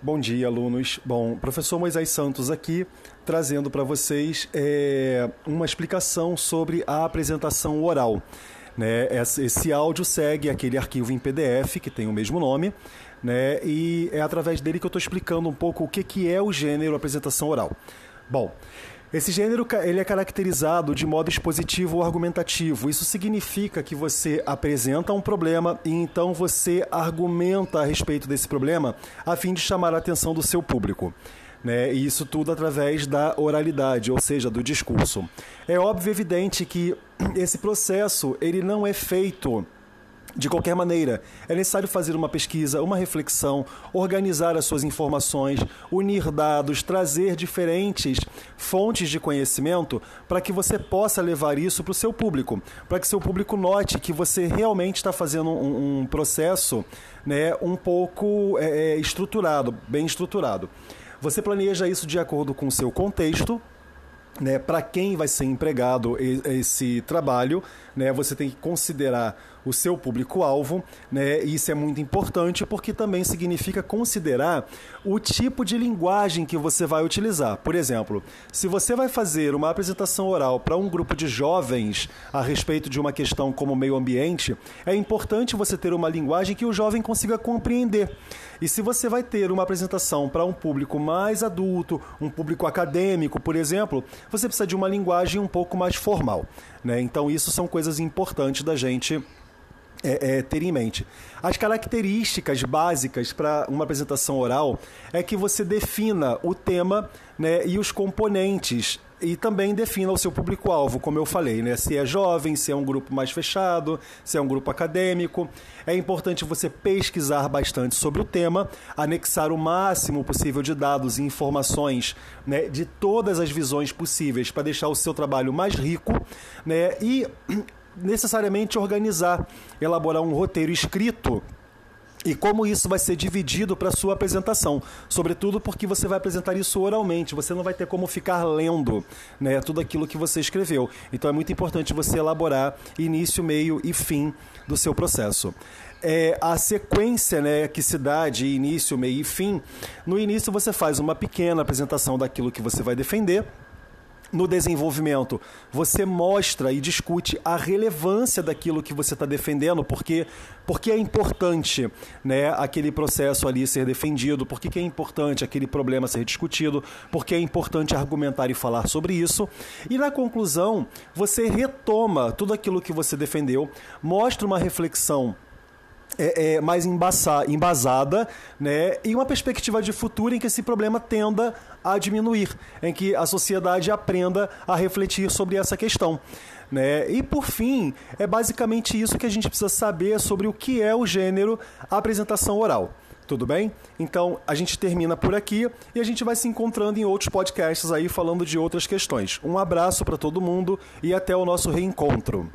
Bom dia, alunos. Bom, professor Moisés Santos aqui, trazendo para vocês é, uma explicação sobre a apresentação oral. Né? Esse áudio segue aquele arquivo em PDF que tem o mesmo nome, né? e é através dele que eu estou explicando um pouco o que, que é o gênero apresentação oral. Bom, esse gênero ele é caracterizado de modo expositivo ou argumentativo. Isso significa que você apresenta um problema e então você argumenta a respeito desse problema a fim de chamar a atenção do seu público. Né? E isso tudo através da oralidade, ou seja, do discurso. É óbvio e evidente que esse processo ele não é feito de qualquer maneira, é necessário fazer uma pesquisa, uma reflexão, organizar as suas informações, unir dados, trazer diferentes fontes de conhecimento para que você possa levar isso para o seu público, para que seu público note que você realmente está fazendo um, um, processo né, um pouco é, é estruturado, bem estruturado. Você planeja isso de acordo com o seu contexto, né, para quem vai ser empregado esse trabalho, né, você tem que considerar o seu público-alvo, né, isso é muito importante porque também significa considerar o tipo de linguagem que você vai utilizar. Por exemplo, se você vai fazer uma apresentação oral para um grupo de jovens a respeito de uma questão como meio ambiente, é importante você ter uma linguagem que o jovem consiga compreender. E se você vai ter uma apresentação para um público mais adulto, um público acadêmico, por exemplo, você precisa de uma linguagem um pouco mais formal. Né? Então, isso são coisas importantes da gente é, é, ter em mente. As características básicas para uma apresentação oral é que você defina o tema né, e os componentes e também defina o seu público-alvo, como eu falei, né? Se é jovem, se é um grupo mais fechado, se é um grupo acadêmico. É importante você pesquisar bastante sobre o tema, anexar o máximo possível de dados e informações né, de todas as visões possíveis para deixar o seu trabalho mais rico, né? E necessariamente organizar, elaborar um roteiro escrito e como isso vai ser dividido para sua apresentação, sobretudo porque você vai apresentar isso oralmente, você não vai ter como ficar lendo, né, tudo aquilo que você escreveu. Então é muito importante você elaborar início, meio e fim do seu processo. É, a sequência né, que se dá de início, meio e fim, no início você faz uma pequena apresentação daquilo que você vai defender no desenvolvimento, você mostra e discute a relevância daquilo que você está defendendo, porque, porque é importante né, aquele processo ali ser defendido, porque que é importante aquele problema ser discutido, porque é importante argumentar e falar sobre isso. E na conclusão, você retoma tudo aquilo que você defendeu, mostra uma reflexão é, é, mais embaçar, embasada né, e uma perspectiva de futuro em que esse problema tenda a diminuir, em que a sociedade aprenda a refletir sobre essa questão. Né? E por fim, é basicamente isso que a gente precisa saber sobre o que é o gênero apresentação oral. Tudo bem? Então a gente termina por aqui e a gente vai se encontrando em outros podcasts aí falando de outras questões. Um abraço para todo mundo e até o nosso reencontro.